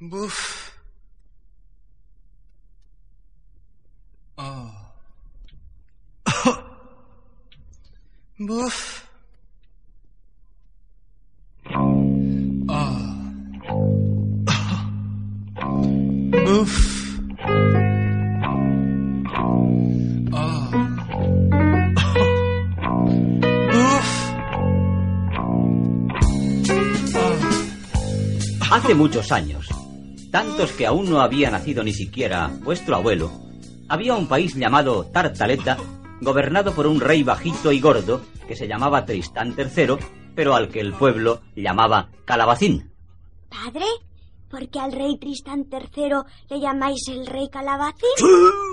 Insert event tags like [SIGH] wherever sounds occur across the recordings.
Buf. Oh. Buf. Oh. Buf. Hace muchos años, tantos que aún no había nacido ni siquiera vuestro abuelo, había un país llamado Tartaleta, gobernado por un rey bajito y gordo que se llamaba Tristán III, pero al que el pueblo llamaba Calabacín. ¿Padre? ¿Por qué al rey Tristán III le llamáis el rey Calabacín? ¡Sí!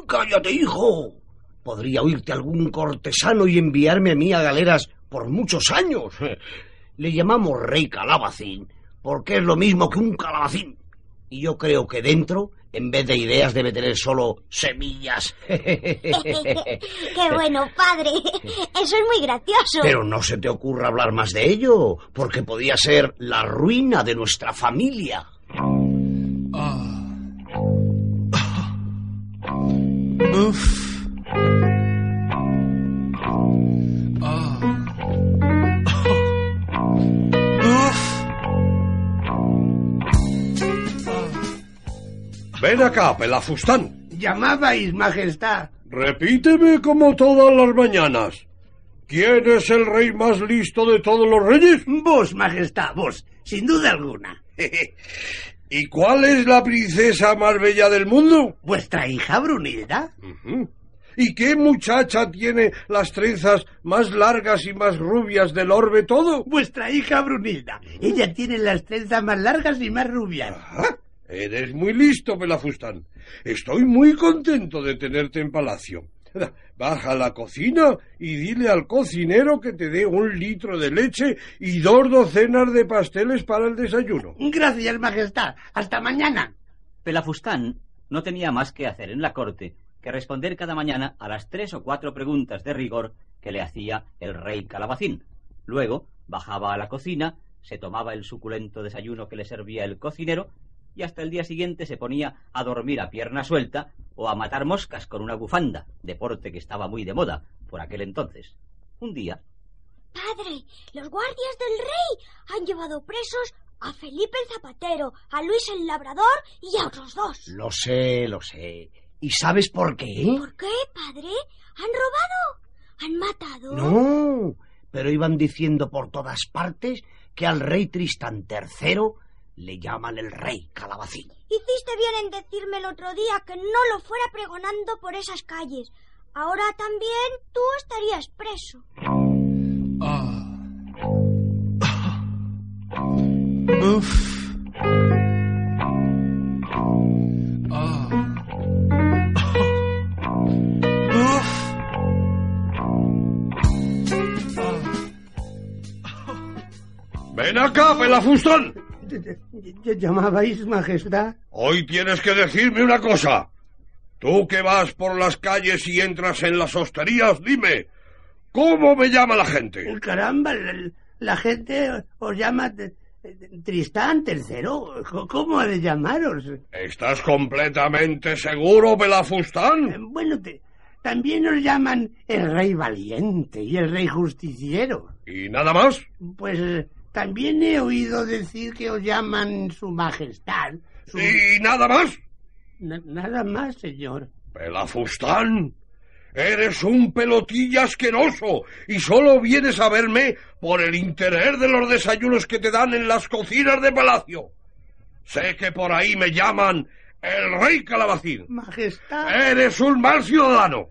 ¡Cállate, hijo! Podría oírte algún cortesano y enviarme a mí a galeras por muchos años. [LAUGHS] Le llamamos rey calabacín porque es lo mismo que un calabacín. Y yo creo que dentro, en vez de ideas, debe tener solo semillas. [LAUGHS] ¡Qué bueno, padre! Eso es muy gracioso. Pero no se te ocurra hablar más de ello, porque podía ser la ruina de nuestra familia. Oh. Ven acá, Pelafustán. Llamabais, Majestad. Repíteme como todas las mañanas. ¿Quién es el rey más listo de todos los reyes? Vos, Majestad, vos, sin duda alguna. [LAUGHS] ¿Y cuál es la princesa más bella del mundo? ¿Vuestra hija Brunilda? ¿Y qué muchacha tiene las trenzas más largas y más rubias del orbe todo? Vuestra hija Brunilda. Ella tiene las trenzas más largas y más rubias. Eres muy listo, Pelafustán. Estoy muy contento de tenerte en palacio. Baja a la cocina y dile al cocinero que te dé un litro de leche y dos docenas de pasteles para el desayuno. Gracias, Majestad. Hasta mañana. Pelafustán no tenía más que hacer en la corte que responder cada mañana a las tres o cuatro preguntas de rigor que le hacía el rey Calabacín. Luego bajaba a la cocina, se tomaba el suculento desayuno que le servía el cocinero y hasta el día siguiente se ponía a dormir a pierna suelta o a matar moscas con una bufanda, deporte que estaba muy de moda por aquel entonces. Un día, Padre, los guardias del rey han llevado presos a Felipe el Zapatero, a Luis el Labrador y a otros dos. Lo sé, lo sé. ¿Y sabes por qué? ¿Por qué, padre? ¿Han robado? ¿Han matado? No, pero iban diciendo por todas partes que al rey Tristán III le llaman el rey calabacín. Hiciste bien en decirme el otro día que no lo fuera pregonando por esas calles. Ahora también tú estarías preso. Buf. Oh. Buf. Ven acá, Pelafustán. [LAUGHS] ¿Llamabais, Majestad? Hoy tienes que decirme una cosa. Tú que vas por las calles y entras en las hosterías, dime, ¿cómo me llama la gente? Caramba, la, la gente os llama Tristán III. ¿Cómo ha de llamaros? ¿Estás completamente seguro, Pelafustán? Bueno, te- también os llaman el rey valiente y el rey justiciero. ¿Y nada más? Pues eh, también he oído decir que os llaman su majestad. su- ¿Y nada más? Na- nada más, señor. Pelafustán, eres un pelotilla asqueroso y solo vienes a verme por el interés de los desayunos que te dan en las cocinas de palacio. Sé que por ahí me llaman el rey calabacín. Majestad. Eres un mal ciudadano.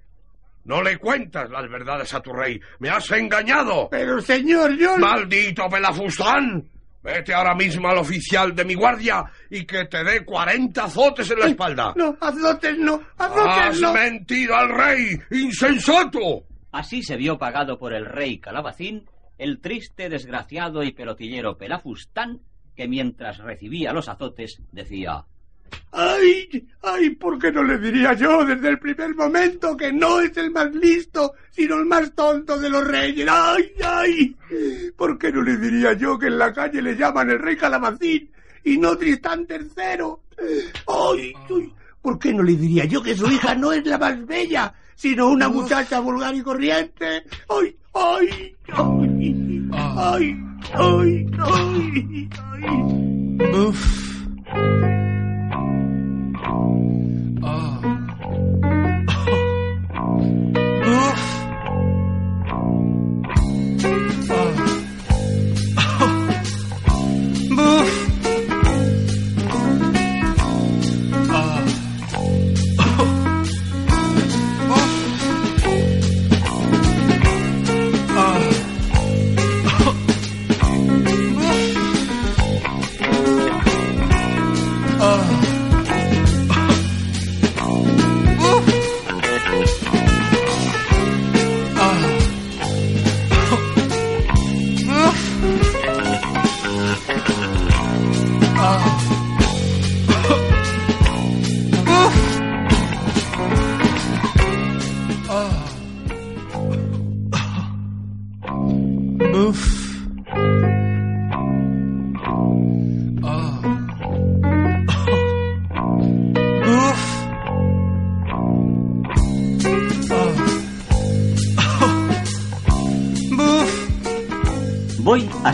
No le cuentas las verdades a tu rey. Me has engañado. Pero, señor, yo... ¡Maldito Pelafustán! Vete ahora mismo al oficial de mi guardia y que te dé cuarenta azotes en la espalda. No, azotes no, azotes ¡Has no. mentido al rey! ¡Insensato! así se vio pagado por el rey Calabacín el triste, desgraciado y pelotillero Pelafustán, que mientras recibía los azotes decía ¡Ay! ¡Ay! ¿Por qué no le diría yo desde el primer momento que no es el más listo, sino el más tonto de los reyes? ¡Ay! ¡Ay! ¿Por qué no le diría yo que en la calle le llaman el rey calabacín y no Tristán tercero. ¡Ay! uy, ¿Por qué no le diría yo que su hija no es la más bella, sino una muchacha vulgar y corriente? ¡Ay! ¡Ay! ¡Ay! ¡Ay! ¡Ay! ¡Ay! ay.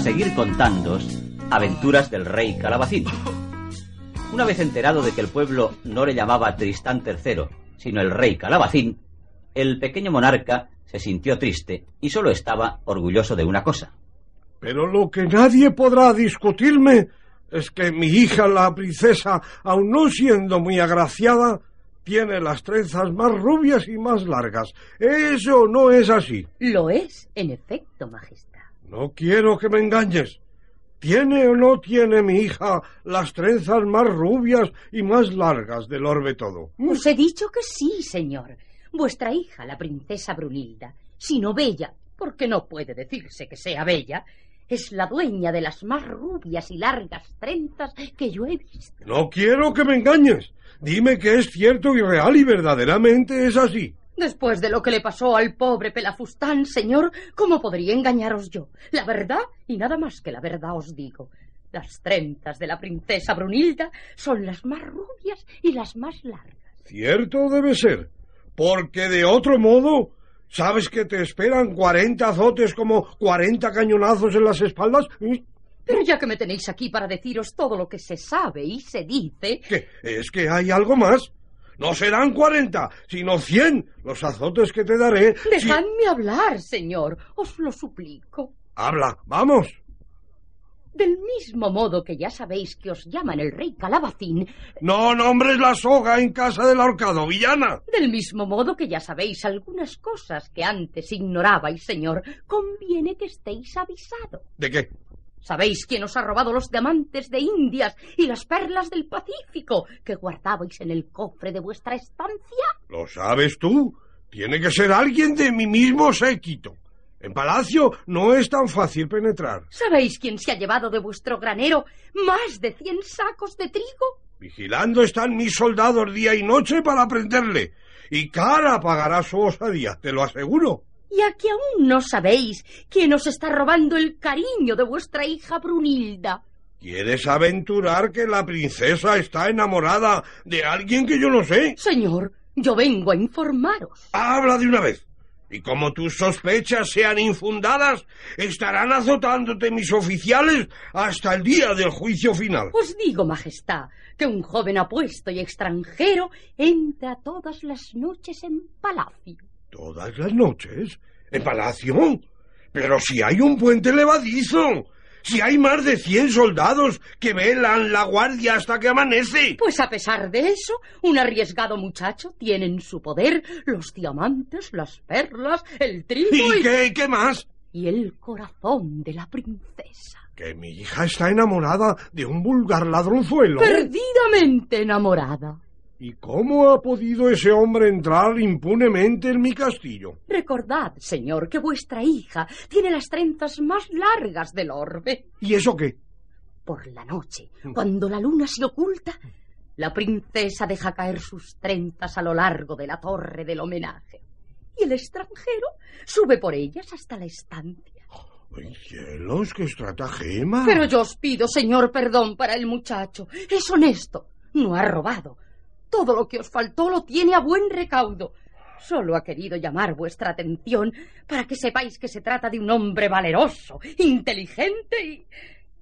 Seguir contándoos aventuras del rey Calabacín. Una vez enterado de que el pueblo no le llamaba Tristán III, sino el rey Calabacín, el pequeño monarca se sintió triste y solo estaba orgulloso de una cosa. Pero lo que nadie podrá discutirme es que mi hija, la princesa, aun no siendo muy agraciada, tiene las trenzas más rubias y más largas. Eso no es así. Lo es, en efecto, Majestad. No quiero que me engañes. ¿Tiene o no tiene mi hija las trenzas más rubias y más largas del orbe todo? Os he dicho que sí, señor. Vuestra hija, la princesa Brunilda, si no bella, porque no puede decirse que sea bella, es la dueña de las más rubias y largas trenzas que yo he visto. No quiero que me engañes. Dime que es cierto y real y verdaderamente es así. Después de lo que le pasó al pobre Pelafustán, señor, ¿cómo podría engañaros yo? La verdad, y nada más que la verdad os digo. Las trenzas de la princesa Brunilda son las más rubias y las más largas. Cierto debe ser. Porque de otro modo, ¿sabes que te esperan cuarenta azotes como cuarenta cañonazos en las espaldas? ¿Y Pero ya que me tenéis aquí para deciros todo lo que se sabe y se dice, ¿Qué? ¿Es que hay algo más? No serán cuarenta, sino cien los azotes que te daré. si- dejadme hablar, señor, os lo suplico. Habla, vamos. Del mismo modo que ya sabéis que os llaman el rey Calabacín, No nombres la soga en casa del ahorcado, villana. del mismo modo que ya sabéis algunas cosas que antes ignorabais, señor, conviene que estéis avisado. ¿De qué? ¿Sabéis quién os ha robado los diamantes de Indias y las perlas del Pacífico que guardabais en el cofre de vuestra estancia? ¿Lo sabes tú? Tiene que ser alguien de mi mismo séquito. En palacio no es tan fácil penetrar. ¿Sabéis quién se ha llevado de vuestro granero más de cien sacos de trigo? Vigilando están mis soldados día y noche para prenderle. Y cara pagará su osadía, te lo aseguro. Y a que aún no sabéis quién os está robando el cariño de vuestra hija Brunilda. ¿Quieres aventurar que la princesa está enamorada de alguien que yo no sé? Señor, yo vengo a informaros. Habla de una vez. Y como tus sospechas sean infundadas, estarán azotándote mis oficiales hasta el día del juicio final. Os digo, Majestad, que un joven apuesto y extranjero entra todas las noches en palacio. ¿Todas las noches? ¿En palacio? Pero si hay un puente levadizo. Si hay más de cien soldados que velan la guardia hasta que amanece. Pues a pesar de eso, un arriesgado muchacho tiene en su poder los diamantes, las perlas, el trigo ¿Y y, qué, qué más? y el corazón de la princesa. Que mi hija está enamorada de un vulgar ladronzuelo. Perdidamente enamorada. ¿Y cómo ha podido ese hombre entrar impunemente en mi castillo? Recordad, señor, que vuestra hija tiene las trenzas más largas del orbe. ¿Y eso qué? Por la noche, cuando la luna se oculta, la princesa deja caer sus trenzas a lo largo de la torre del homenaje. Y el extranjero sube por ellas hasta la estancia. ¡Ay, cielos, qué estratagema! Pero yo os pido, señor, perdón para el muchacho. Es honesto, no ha robado. Todo lo que os faltó lo tiene a buen recaudo. Solo ha querido llamar vuestra atención para que sepáis que se trata de un hombre valeroso, inteligente y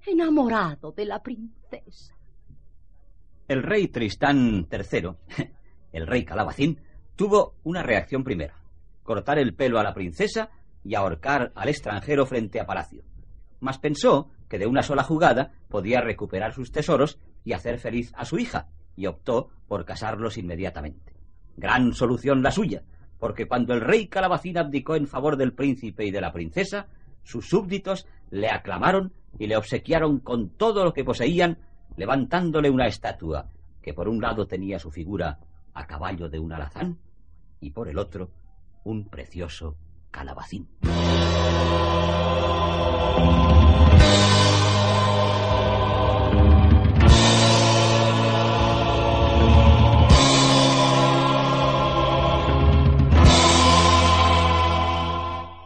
enamorado de la princesa. El rey Tristán III, [LAUGHS] el rey Calabacín, tuvo una reacción primera. Cortar el pelo a la princesa y ahorcar al extranjero frente a palacio. Mas pensó que de una sola jugada podía recuperar sus tesoros y hacer feliz a su hija, y optó por casarlos inmediatamente. Gran solución la suya, porque cuando el rey Calabacín abdicó en favor del príncipe y de la princesa, sus súbditos le aclamaron y le obsequiaron con todo lo que poseían, levantándole una estatua que por un lado tenía su figura a caballo de un alazán y por el otro un precioso calabacín.